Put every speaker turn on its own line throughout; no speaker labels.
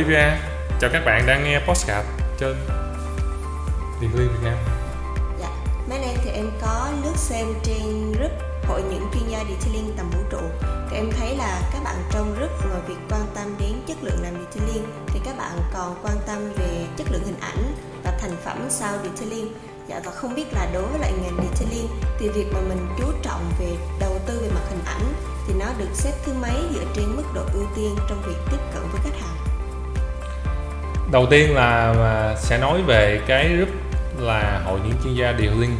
Olivia, chào
các bạn đang nghe podcast trên Điện Liên Việt Nam.
Dạ, mấy nay thì em có lướt xem trên group hội những chuyên gia detailing tầm vũ trụ thì em thấy là các bạn trong group ngoài việc quan tâm đến chất lượng làm detailing thì các bạn còn quan tâm về chất lượng hình ảnh và thành phẩm sau detailing Dạ và không biết là đối với lại ngành detailing thì việc mà mình chú trọng về đầu tư về mặt hình ảnh thì nó được xếp thứ mấy dựa trên mức độ ưu tiên trong việc tiếp cận với khách hàng?
Đầu tiên là sẽ nói về cái group là hội những chuyên gia điều linh.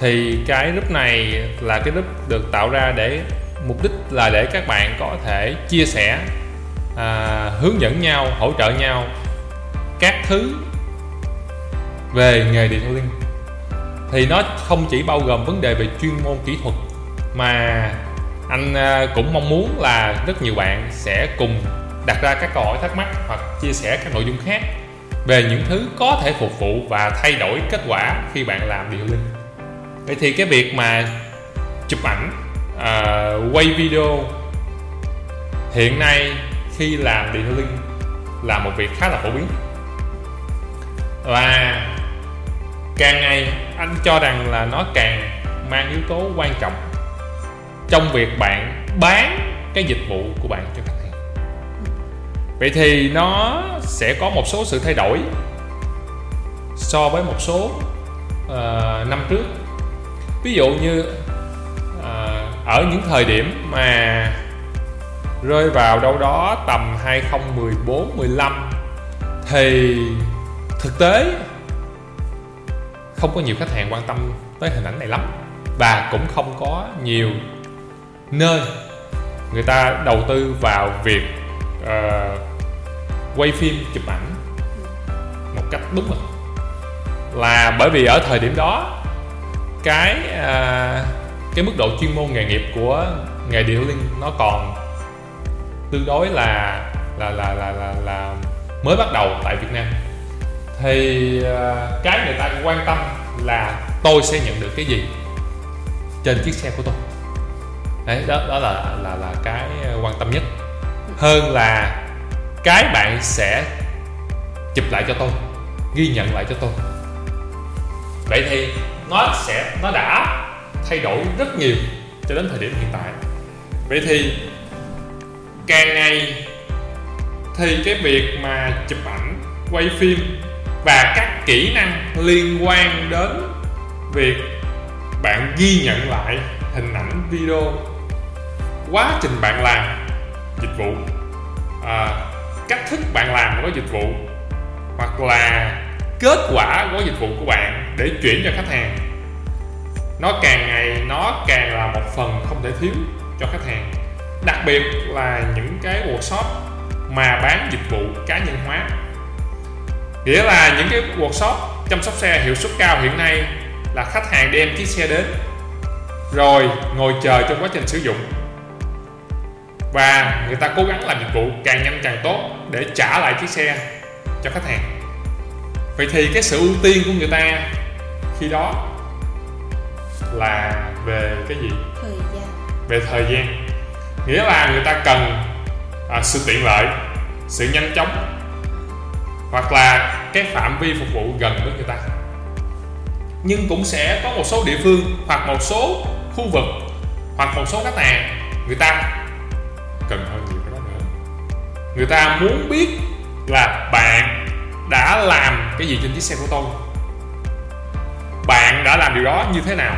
Thì cái group này là cái group được tạo ra để mục đích là để các bạn có thể chia sẻ à, hướng dẫn nhau hỗ trợ nhau các thứ về nghề detailing thì nó không chỉ bao gồm vấn đề về chuyên môn kỹ thuật mà anh à, cũng mong muốn là rất nhiều bạn sẽ cùng đặt ra các câu hỏi thắc mắc hoặc chia sẻ các nội dung khác về những thứ có thể phục vụ và thay đổi kết quả khi bạn làm detailing vậy thì cái việc mà chụp ảnh uh, quay video hiện nay khi làm detailing là một việc khá là phổ biến. Và càng ngày anh cho rằng là nó càng mang yếu tố quan trọng trong việc bạn bán cái dịch vụ của bạn cho khách vậy thì nó sẽ có một số sự thay đổi so với một số uh, năm trước. Ví dụ như uh, ở những thời điểm mà rơi vào đâu đó tầm 2014 15 thì thực tế không có nhiều khách hàng quan tâm tới hình ảnh này lắm và cũng không có nhiều nơi người ta đầu tư vào việc uh, quay phim chụp ảnh một cách đúng mực. Là bởi vì ở thời điểm đó cái à, cái mức độ chuyên môn nghề nghiệp của nghề điều linh nó còn tương đối là là là là là, là mới bắt đầu tại Việt Nam. Thì à, cái người ta quan tâm là tôi sẽ nhận được cái gì trên chiếc xe của tôi. Đấy đó đó là là là cái quan tâm nhất. Hơn là cái bạn sẽ chụp lại cho tôi ghi nhận lại cho tôi. Vậy thì nó sẽ nó đã thay đổi rất nhiều cho đến thời điểm hiện tại. Vậy thì càng ngày thì cái việc mà chụp ảnh quay phim và các kỹ năng liên quan đến việc bạn ghi nhận lại hình ảnh video quá trình bạn làm dịch vụ à, cách thức bạn làm gói dịch vụ, hoặc là kết quả gói dịch vụ của bạn để chuyển cho khách hàng. Nó càng ngày, nó càng là một phần không thể thiếu cho khách hàng. Đặc biệt là những cái workshop mà bán dịch vụ cá nhân hóa. Nghĩa là những cái workshop chăm sóc xe hiệu suất cao hiện nay là khách hàng đem chiếc xe đến, rồi ngồi chờ trong quá trình sử dụng và người ta cố gắng làm dịch vụ càng nhanh càng tốt để trả lại chiếc xe cho khách hàng. Vậy thì cái sự ưu tiên của người ta khi đó là về cái gì?
Thời gian.
về thời gian. Nghĩa là người ta cần à, sự tiện lợi sự nhanh chóng hoặc là cái phạm vi phục vụ gần với người ta. Nhưng cũng sẽ có một số địa phương hoặc một số khu vực hoặc một số khách hàng người ta cần hơn nhiều cái đó nữa. Người ta muốn biết là bạn đã làm cái gì trên chiếc xe của tôi. Bạn đã làm điều đó như thế nào?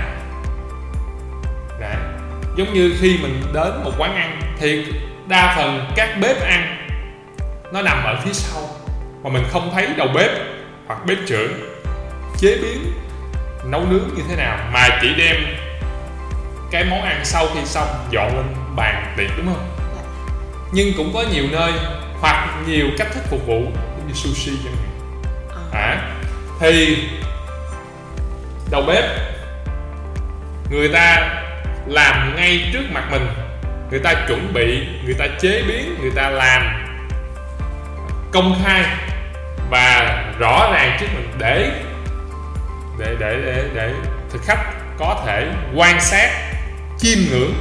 Đấy. giống như khi mình đến một quán ăn, thì đa phần các bếp ăn nó nằm ở phía sau, mà mình không thấy đầu bếp hoặc bếp trưởng chế biến, nấu nướng như thế nào, mà chỉ đem cái món ăn sau khi xong dọn lên bàn tiệc đúng không? Nhưng cũng có nhiều nơi hoặc nhiều cách thức phục vụ như sushi chẳng hạn. À, thì đầu bếp người ta làm ngay trước mặt mình. Người ta chuẩn bị người ta chế biến người ta làm công khai và rõ ràng trước mình để để để để, để thực khách có thể quan sát chiêm ngưỡng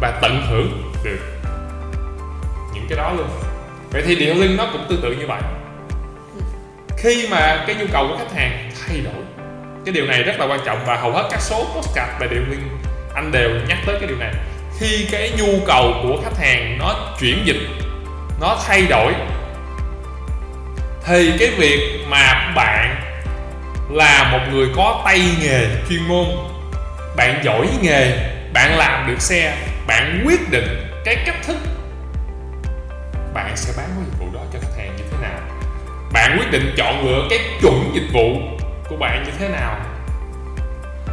và tận hưởng được những cái đó luôn. Vậy thì điệu linh nó cũng tương tự như vậy? Khi mà cái nhu cầu của khách hàng thay đổi, cái điều này rất là quan trọng và hầu hết các số postcard về điệu linh, anh đều nhắc tới cái điều này. Khi cái nhu cầu của khách hàng nó chuyển dịch, nó thay đổi, thì cái việc mà bạn là một người có tay nghề chuyên môn, bạn giỏi nghề, bạn làm được xe, bạn quyết định cái cách thức bạn sẽ bán cái dịch vụ đó cho khách hàng như thế nào? Bạn quyết định chọn lựa cái chuẩn dịch vụ của bạn như thế nào?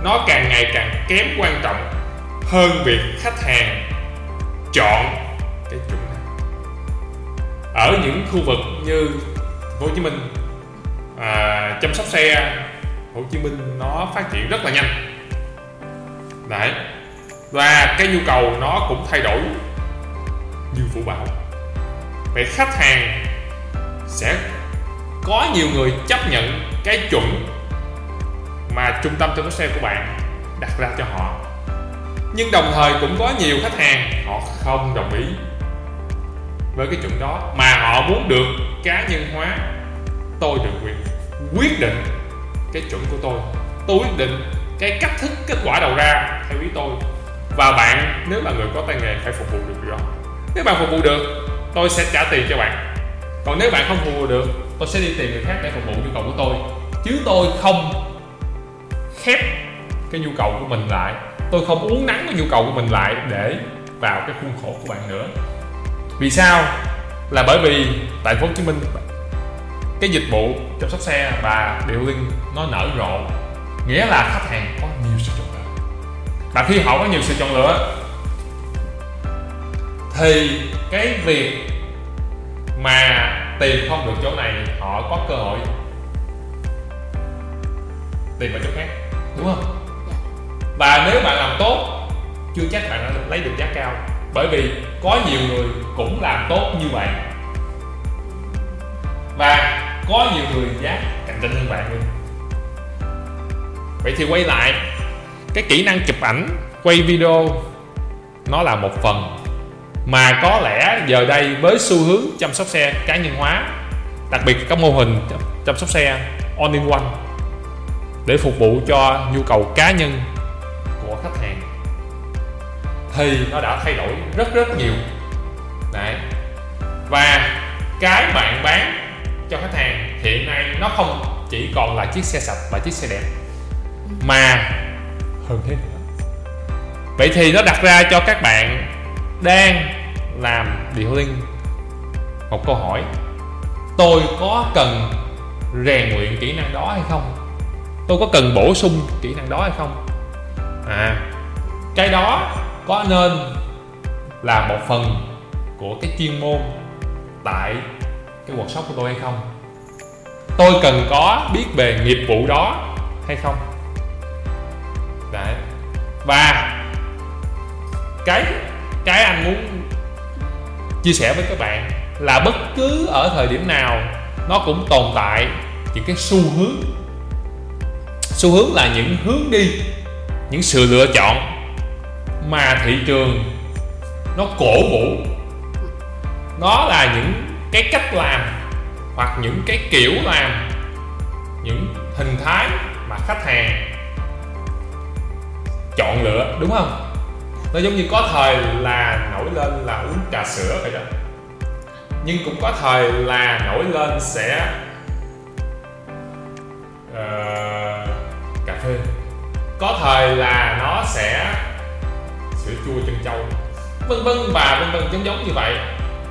Nó càng ngày càng kém quan trọng hơn việc khách hàng chọn cái chuẩn này. Ở những khu vực như Hồ Chí Minh à, chăm sóc xe Hồ Chí Minh nó phát triển rất là nhanh. Đấy và cái nhu cầu nó cũng thay đổi như vũ bảo vậy khách hàng sẽ có nhiều người chấp nhận cái chuẩn mà trung tâm tư vấn xe của bạn đặt ra cho họ. Nhưng đồng thời cũng có nhiều khách hàng họ không đồng ý với cái chuẩn đó mà họ muốn được cá nhân hóa. Tôi được quyền quyết định cái chuẩn của tôi. Tôi quyết định cái cách thức, kết quả đầu ra theo ý tôi. Và bạn, nếu là người có tay nghề, phải phục vụ được điều đó. Nếu bạn phục vụ được tôi sẽ trả tiền cho bạn. Còn nếu bạn không phục vụ được, tôi sẽ đi tìm người khác để phục vụ nhu cầu của tôi. Chứ tôi không khép cái nhu cầu của mình lại. Tôi không uống nắng cái nhu cầu của mình lại để vào cái khuôn khổ của bạn nữa. Vì sao? Là bởi vì tại phố Hồ Chí Minh, cái dịch vụ chăm sóc xe và điều linh nó nở rộ. Nghĩa là khách hàng có nhiều sự chọn lựa. Và khi họ có nhiều sự chọn lựa thì cái việc mà tìm không được chỗ này họ có cơ hội tìm ở chỗ khác đúng không? Và nếu bạn làm tốt chưa chắc bạn đã lấy được giá cao. Bởi vì có nhiều người cũng làm tốt như bạn. Và có nhiều người giá cạnh tranh hơn bạn luôn. Vậy thì quay lại cái kỹ năng chụp ảnh quay video nó là một phần mà có lẽ giờ đây với xu hướng chăm sóc xe cá nhân hóa, đặc biệt các mô hình chăm sóc xe on in one để phục vụ cho nhu cầu cá nhân của khách hàng, thì nó đã thay đổi rất rất nhiều. Đấy. Và cái bạn bán cho khách hàng hiện nay nó không chỉ còn là chiếc xe sạch và chiếc xe đẹp, mà hơn thế nữa. Vậy thì nó đặt ra cho các bạn đang làm điều linh. Một câu hỏi, tôi có cần rèn luyện kỹ năng đó hay không? Tôi có cần bổ sung kỹ năng đó hay không? À cái đó có nên là một phần của cái chuyên môn tại cái workshop của tôi hay không? Tôi cần có biết về nghiệp vụ đó hay không? Đấy. Và cái cái anh muốn chia sẻ với các bạn là bất cứ ở thời điểm nào nó cũng tồn tại những cái xu hướng. Xu hướng là những hướng đi, những sự lựa chọn mà thị trường nó cổ vũ. Nó là những cái cách làm hoặc những cái kiểu làm, những hình thái mà khách hàng chọn lựa, đúng không? Nó giống như có thời là nổi lên là uống trà sữa vậy đó. Nhưng cũng có thời là nổi lên sẽ uh, cà phê. Có thời là nó sẽ sữa chua chân châu vân vân và vân vân giống giống như vậy.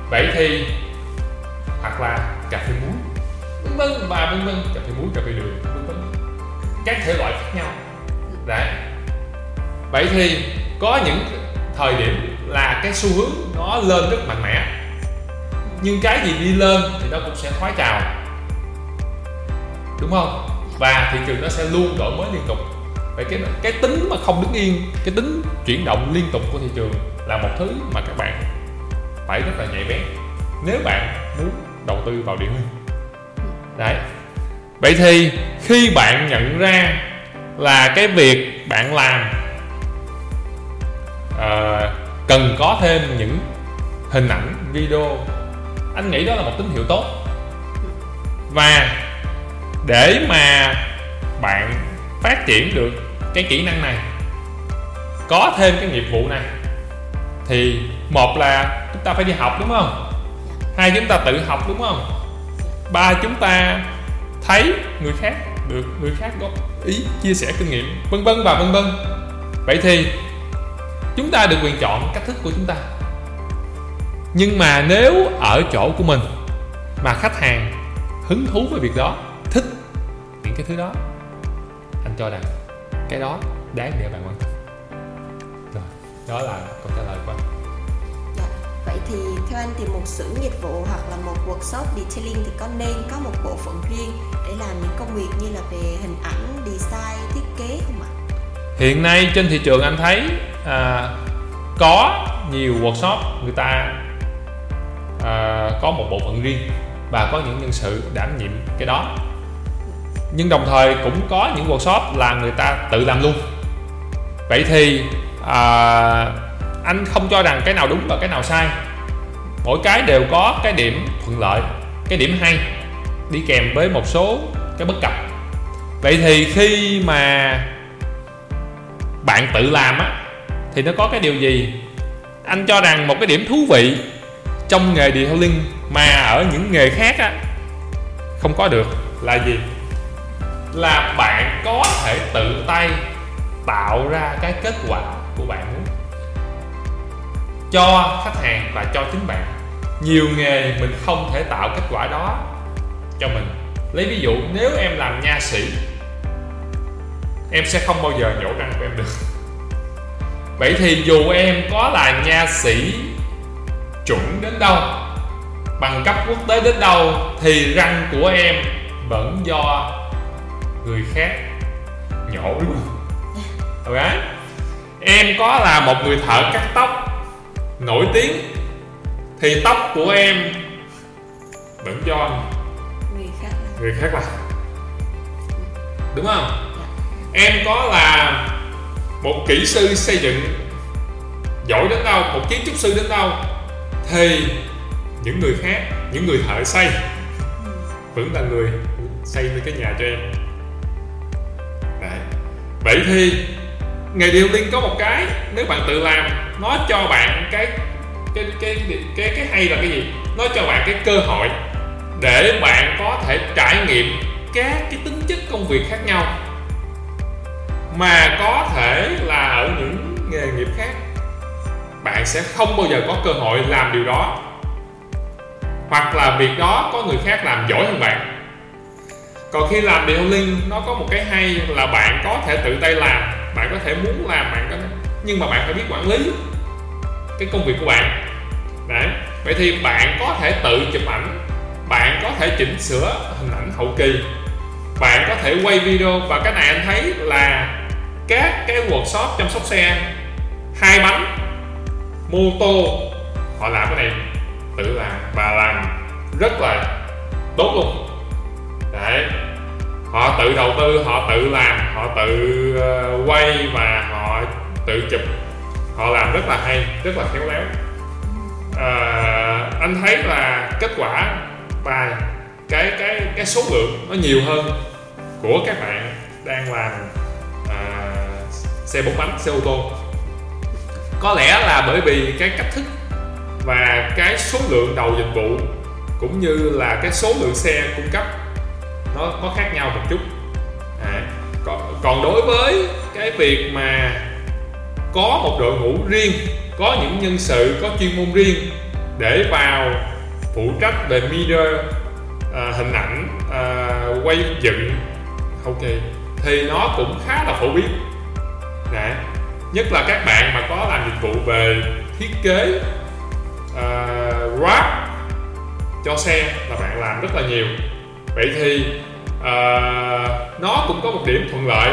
Vậy thì hoặc là cà phê muối. Vân vân và vân vân cà phê muối cà phê đường vân vân. Các thể loại khác nhau. Đấy. Vậy thì có những thời điểm là cái xu hướng nó lên rất mạnh mẽ. Nhưng cái gì đi lên thì nó cũng sẽ thoái trào. Đúng không? Và thị trường nó sẽ luôn đổi mới liên tục. Vậy cái cái tính mà không đứng yên, cái tính chuyển động liên tục của thị trường là một thứ mà các bạn phải rất là nhạy bén nếu bạn muốn đầu tư vào điện hình đấy. Vậy thì khi bạn nhận ra là cái việc bạn làm à, cần có thêm những hình ảnh video. Anh nghĩ đó là một tín hiệu tốt. Và để mà bạn phát triển được cái kỹ năng này có thêm cái nghiệp vụ này thì một là chúng ta phải đi học đúng không? Hai chúng ta tự học đúng không? Ba chúng ta thấy người khác được người khác góp ý chia sẻ kinh nghiệm vân vân và vân vân. Vậy thì chúng ta được quyền chọn cách thức của chúng ta. Nhưng mà nếu ở chỗ của mình mà khách hàng hứng thú với việc đó thích những cái thứ đó anh cho rằng cái đó đáng để bạn quan tâm. Rồi đó là câu trả lời của anh.
Dạ. vậy thì theo anh thì một xưởng dịch vụ hoặc là một workshop detailing thì có nên có một bộ phận riêng để làm những công việc như là về hình ảnh design thiết kế không ạ?
Hiện nay trên thị trường anh thấy à, có nhiều workshop người ta à, có một bộ phận riêng và có những nhân sự đảm nhiệm cái đó. Nhưng đồng thời cũng có những workshop là người ta tự làm luôn. Vậy thì à, anh không cho rằng cái nào đúng và cái nào sai. Mỗi cái đều có cái điểm thuận lợi cái điểm hay đi kèm với một số cái bất cập. Vậy thì khi mà bạn tự làm á thì nó có cái điều gì? Anh cho rằng một cái điểm thú vị trong nghề detailing mà ở những nghề khác á, không có được là gì? Là bạn có thể tự tay tạo ra cái kết quả của bạn muốn cho khách hàng và cho chính bạn. Nhiều nghề mình không thể tạo kết quả đó cho mình. Lấy ví dụ, nếu em làm nha sĩ, em sẽ không bao giờ nhổ răng của em được vậy thì dù em có là nha sĩ chuẩn đến đâu bằng cấp quốc tế đến đâu thì răng của em vẫn do người khác nhổ đúng không? Ok em có là một người thợ cắt tóc nổi tiếng thì tóc của em vẫn do
người khác.
người khác làm. Đúng không? Em có là một kỹ sư xây dựng, giỏi đến đâu, một kiến trúc sư đến đâu, thì những người khác, những người thợ xây vẫn là người xây với cái nhà cho em. Đấy. vậy thì nghề điều liên có một cái, nếu bạn tự làm, nó cho bạn cái cái cái cái cái hay là cái gì? Nó cho bạn cái cơ hội để bạn có thể trải nghiệm các cái tính chất công việc khác nhau mà có thể là ở những nghề nghiệp khác, bạn sẽ không bao giờ có cơ hội làm điều đó. Hoặc là việc đó có người khác làm giỏi hơn bạn. Còn khi làm điều linh nó có một cái hay là bạn có thể tự tay làm, bạn có thể muốn làm, bạn có nhưng mà bạn phải biết quản lý cái công việc của bạn. Đấy. Vậy thì bạn có thể tự chụp ảnh, bạn có thể chỉnh sửa hình ảnh hậu kỳ, bạn có thể quay video. Và cái này anh thấy là các cái workshop chăm sóc xe hai bánh mô tô. Họ làm cái này tự làm và làm rất là tốt luôn. Đấy. Họ tự đầu tư họ tự làm họ tự ờ, quay và họ tự chụp. Họ làm rất là hay rất là khéo léo. À, anh thấy là kết quả và cái cái cái số lượng nó nhiều hơn của các bạn đang làm à, xe bốn bánh xe ô tô. Có lẽ là bởi vì cái cách thức và cái số lượng đầu dịch vụ cũng như là cái số lượng xe cung cấp nó có khác nhau một chút. À, còn, còn đối với cái việc mà có một đội ngũ riêng có những nhân sự có chuyên môn riêng để vào phụ trách về media à, hình ảnh à, quay dựng ok thì nó cũng khá là phổ biến. Đấy. nhất là các bạn mà có làm dịch vụ về thiết kế ờ, uh, wrap cho xe là bạn làm rất là nhiều vậy thì uh, nó cũng có một điểm thuận lợi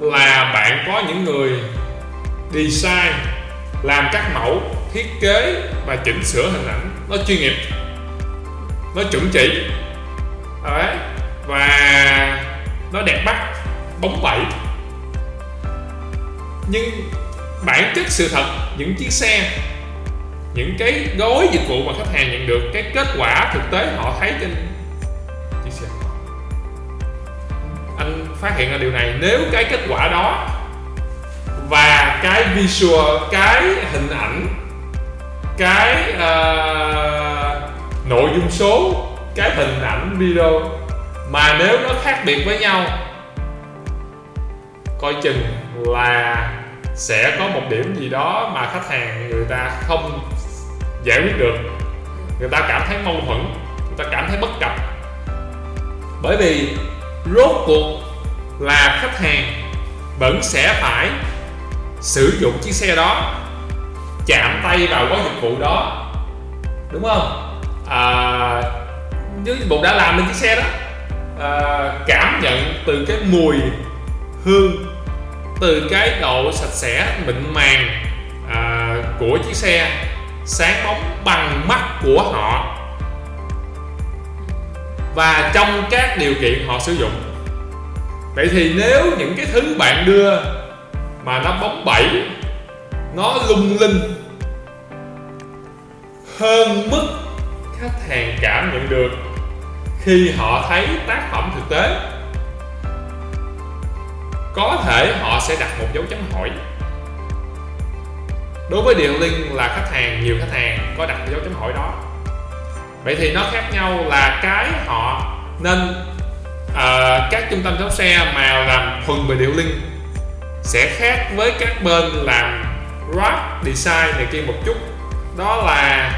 là bạn có những người design làm các mẫu thiết kế và chỉnh sửa hình ảnh nó chuyên nghiệp nó chuẩn chỉ Đấy. và nó đẹp mắt bóng bẩy nhưng bản chất sự thật những chiếc xe những cái gói dịch vụ mà khách hàng nhận được cái kết quả thực tế họ thấy trên chiếc xe. Anh phát hiện ra điều này nếu cái kết quả đó và cái visual cái hình ảnh cái uh, nội dung số cái hình ảnh video mà nếu nó khác biệt với nhau coi chừng là sẽ có một điểm gì đó mà khách hàng người ta không giải quyết được. Người ta cảm thấy mâu thuẫn người ta cảm thấy bất cập. Bởi vì rốt cuộc là khách hàng vẫn sẽ phải sử dụng chiếc xe đó chạm tay vào gói dịch vụ đó. Đúng không? À, nếu dịch vụ đã làm lên chiếc xe đó à, cảm nhận từ cái mùi hương từ cái độ sạch sẽ mịn màng à, của chiếc xe sáng bóng bằng mắt của họ. Và trong các điều kiện họ sử dụng. Vậy thì nếu những cái thứ bạn đưa mà nó bóng bẩy nó lung linh hơn mức khách hàng cảm nhận được khi họ thấy tác phẩm thực tế có thể họ sẽ đặt một dấu chấm hỏi. Đối với điện link là khách hàng nhiều khách hàng có đặt dấu chấm hỏi đó. Vậy thì nó khác nhau là cái họ nên uh, các trung tâm chấm xe mà làm thuần về điện link sẽ khác với các bên làm wrap design này kia một chút. Đó là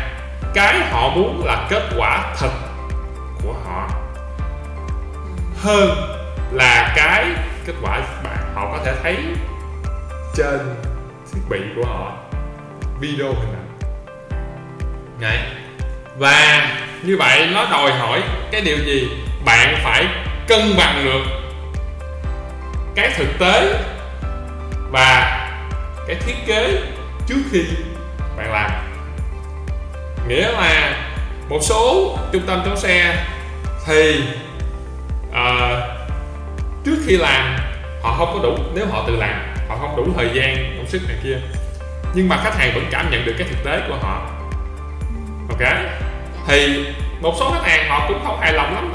cái họ muốn là kết quả thật của họ hơn là cái kết quả bạn họ có thể thấy trên thiết bị của họ video hình ảnh Đấy. và như vậy nó đòi hỏi cái điều gì bạn phải cân bằng được cái thực tế và cái thiết kế trước khi bạn làm nghĩa là một số trung tâm chống xe thì uh, trước khi làm họ không có đủ nếu họ tự làm họ không đủ thời gian công sức này kia. Nhưng mà khách hàng vẫn cảm nhận được cái thực tế của họ. Ok? Thì một số khách hàng họ cũng không hài lòng lắm.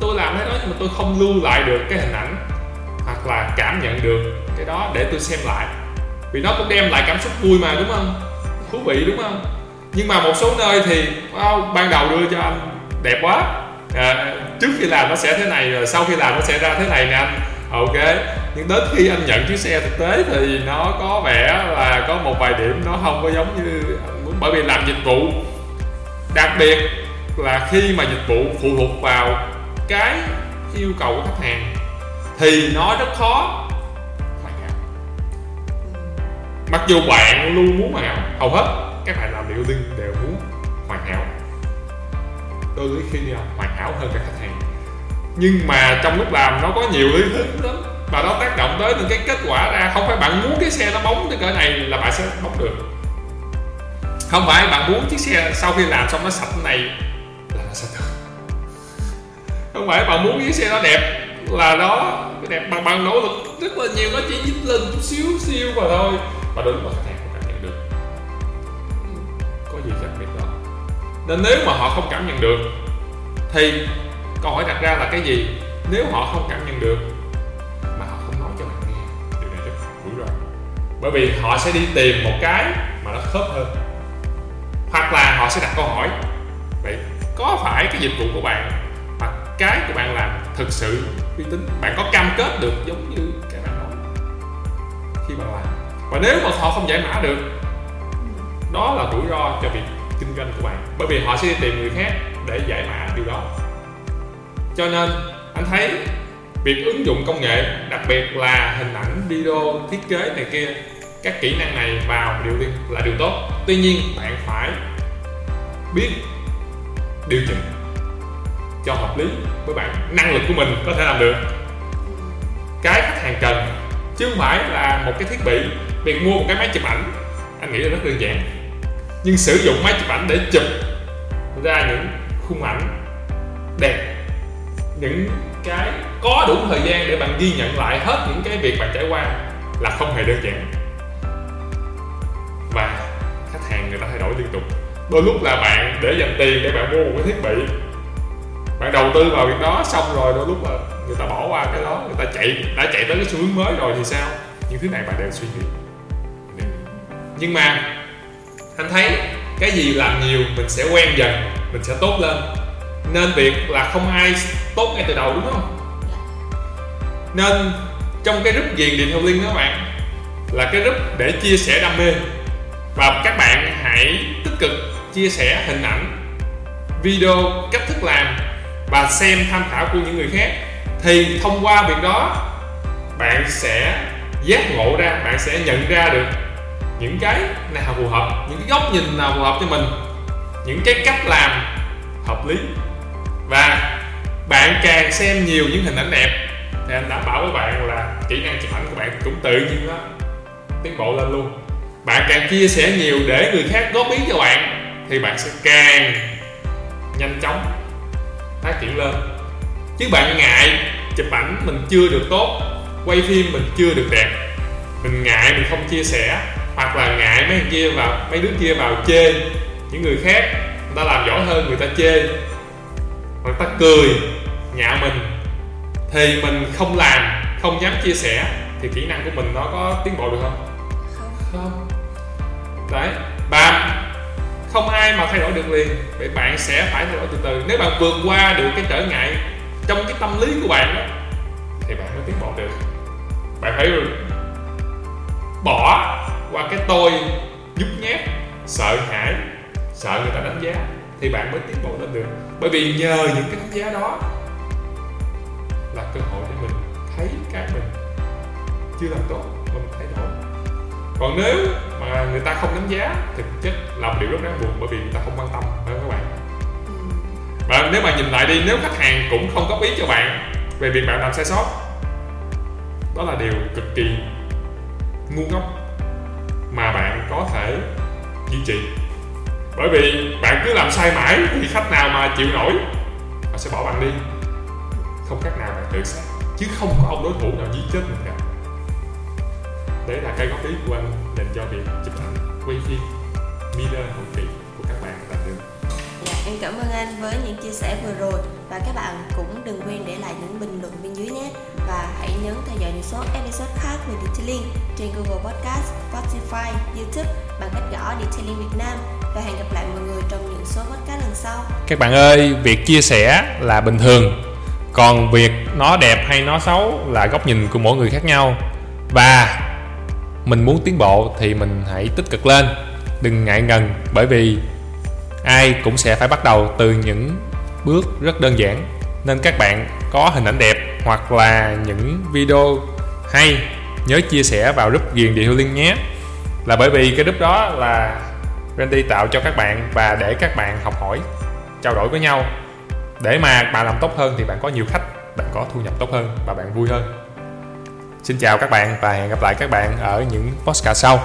Tôi làm cái đó nhưng mà tôi không lưu lại được cái hình ảnh hoặc là cảm nhận được cái đó để tôi xem lại. Vì nó cũng đem lại cảm xúc vui mà đúng không? Thú vị đúng không? Nhưng mà một số nơi thì wow, ban đầu đưa cho anh đẹp quá. À, trước khi làm nó sẽ thế này rồi sau khi làm nó sẽ ra thế này nè anh. Ok nhưng đến khi anh nhận chiếc xe thực tế thì nó có vẻ là có một vài điểm nó không có giống như bởi vì làm dịch vụ, đặc biệt là khi mà dịch vụ phụ thuộc vào cái yêu cầu của khách hàng thì nó rất khó. Mặc dù bạn luôn muốn hoàn hảo hầu hết các bạn làm liệu đinh đều muốn hoàn hảo đôi khi là hoàn hảo hơn cả khách hàng. Nhưng mà trong lúc làm nó có nhiều lý thứ lắm và nó tác động tới những cái kết quả ra. Không phải bạn muốn cái xe nó bóng tới cỡ này là bạn sẽ bóng được. Không phải bạn muốn chiếc xe sau khi làm xong nó sạch này là nó sạch được. Không phải bạn muốn chiếc xe nó đẹp là nó đẹp. Bằng bằng nỗ lực rất là nhiều, nó chỉ dính lên chút xíu xíu mà thôi. Và đến lúc mà khách hàng không cảm nhận được. Có gì khác biệt đó nên nếu mà họ không cảm nhận được, thì câu hỏi đặt ra là cái gì? Nếu họ không cảm nhận được bởi vì họ sẽ đi tìm một cái mà nó khớp hơn. Hoặc là họ sẽ đặt câu hỏi, vậy có phải cái dịch vụ của bạn hoặc cái của bạn làm thực sự uy tín? Bạn có cam kết được giống như cái bạn nói? Khi bạn làm. Và nếu mà họ không giải mã được, đó là rủi ro cho việc kinh doanh của bạn. Bởi vì họ sẽ đi tìm người khác để giải mã điều đó. Cho nên, anh thấy việc ứng dụng công nghệ đặc biệt là hình ảnh video thiết kế này kia, các kỹ năng này vào điều tiên là điều tốt. Tuy nhiên, bạn phải biết điều chỉnh cho hợp lý với bạn. Năng lực của mình có thể làm được. Cái khách hàng cần chứ không phải là một cái thiết bị, việc mua một cái máy chụp ảnh, anh nghĩ là rất đơn giản. Nhưng sử dụng máy chụp ảnh để chụp ra những khung ảnh đẹp, những cái có đủ thời gian để bạn ghi nhận lại hết những cái việc bạn trải qua là không hề đơn giản. Và khách hàng người ta thay đổi liên tục. Đôi lúc là bạn để dành tiền để bạn mua một cái thiết bị, bạn đầu tư vào việc đó xong rồi đôi lúc là người ta bỏ qua cái đó, người ta chạy, đã chạy tới cái xu hướng mới rồi thì sao? Những thứ này bạn đều suy nghĩ. Nhưng mà anh thấy cái gì làm nhiều mình sẽ quen dần, mình sẽ tốt lên. Nên việc là không ai tốt ngay từ đầu, đúng không? Nên, trong cái group ghiền detailing đó bạn, là cái group để chia sẻ đam mê. Và các bạn hãy tích cực chia sẻ hình ảnh, video, cách thức làm và xem tham khảo của những người khác. Thì thông qua việc đó, bạn sẽ giác ngộ ra, bạn sẽ nhận ra được những cái nào phù hợp, những cái góc nhìn nào phù hợp cho mình, những cái cách làm hợp lý. Và bạn càng xem nhiều những hình ảnh đẹp thì anh đảm bảo với bạn là kỹ năng chụp ảnh của bạn cũng tự nhiên đó tiến bộ lên luôn. Bạn càng chia sẻ nhiều để người khác góp ý cho bạn, thì bạn sẽ càng nhanh chóng, phát triển lên. Chứ bạn ngại chụp ảnh mình chưa được tốt, quay phim mình chưa được đẹp. Mình ngại mình không chia sẻ, hoặc là ngại mấy người kia vào, mấy đứa kia vào chê. Những người khác, người ta làm giỏi hơn người ta chê. Người ta cười nhạo mình thì mình không làm không dám chia sẻ thì kỹ năng của mình nó có tiến bộ được không? Không. Đấy và không ai mà thay đổi được liền vậy bạn sẽ phải thay đổi từ từ. Nếu bạn vượt qua được cái trở ngại trong cái tâm lý của bạn đó thì bạn mới tiến bộ được. Bạn phải bỏ qua cái tôi nhút nhát sợ hãi sợ người ta đánh giá thì bạn mới tiến bộ lên được. Bởi vì nhờ những cái đánh giá đó là cơ hội để mình thấy cái mình chưa làm tốt và mình thay đổi. Còn nếu mà người ta không đánh giá thì chất làm điều rất đáng buồn bởi vì người ta không quan tâm phải không các bạn? Và nếu mà nhìn lại đi nếu khách hàng cũng không góp ý cho bạn về việc bạn làm sai sót đó là điều cực kỳ ngu ngốc mà bạn có thể duy trì. Bởi vì bạn cứ làm sai mãi thì khách nào mà chịu nổi họ sẽ bỏ bạn đi không cách nào bạn tự sát chứ không có ông đối thủ nào giết chết mình cả. Đấy là cái góp ý của anh dành cho việc chụp ảnh quay phim miller hậu kỳ của các bạn làm được
Dạ, em cảm ơn anh với những chia sẻ vừa rồi. Và các bạn cũng đừng quên để lại những bình luận bên dưới nhé. Và hãy nhấn theo dõi những số episode khác về Detailing trên Google Podcast, Spotify, YouTube bằng cách gõ Detailing Việt Nam. Và hẹn gặp lại mọi người trong những số podcast lần sau.
các bạn ơi việc chia sẻ là bình thường còn việc nó đẹp hay nó xấu là góc nhìn của mỗi người khác nhau. Và mình muốn tiến bộ thì mình hãy tích cực lên. Đừng ngại ngần, bởi vì ai cũng sẽ phải bắt đầu từ những bước rất đơn giản. Nên các bạn có hình ảnh đẹp hoặc là những video hay, nhớ chia sẻ vào group ghiền địa hưu liên nhé. Là bởi vì cái group đó là Randy tạo cho các bạn và để các bạn học hỏi, trao đổi với nhau để mà bạn làm tốt hơn thì bạn có nhiều khách, bạn có thu nhập tốt hơn và bạn vui hơn. Xin chào các bạn và hẹn gặp lại các bạn ở những podcast sau.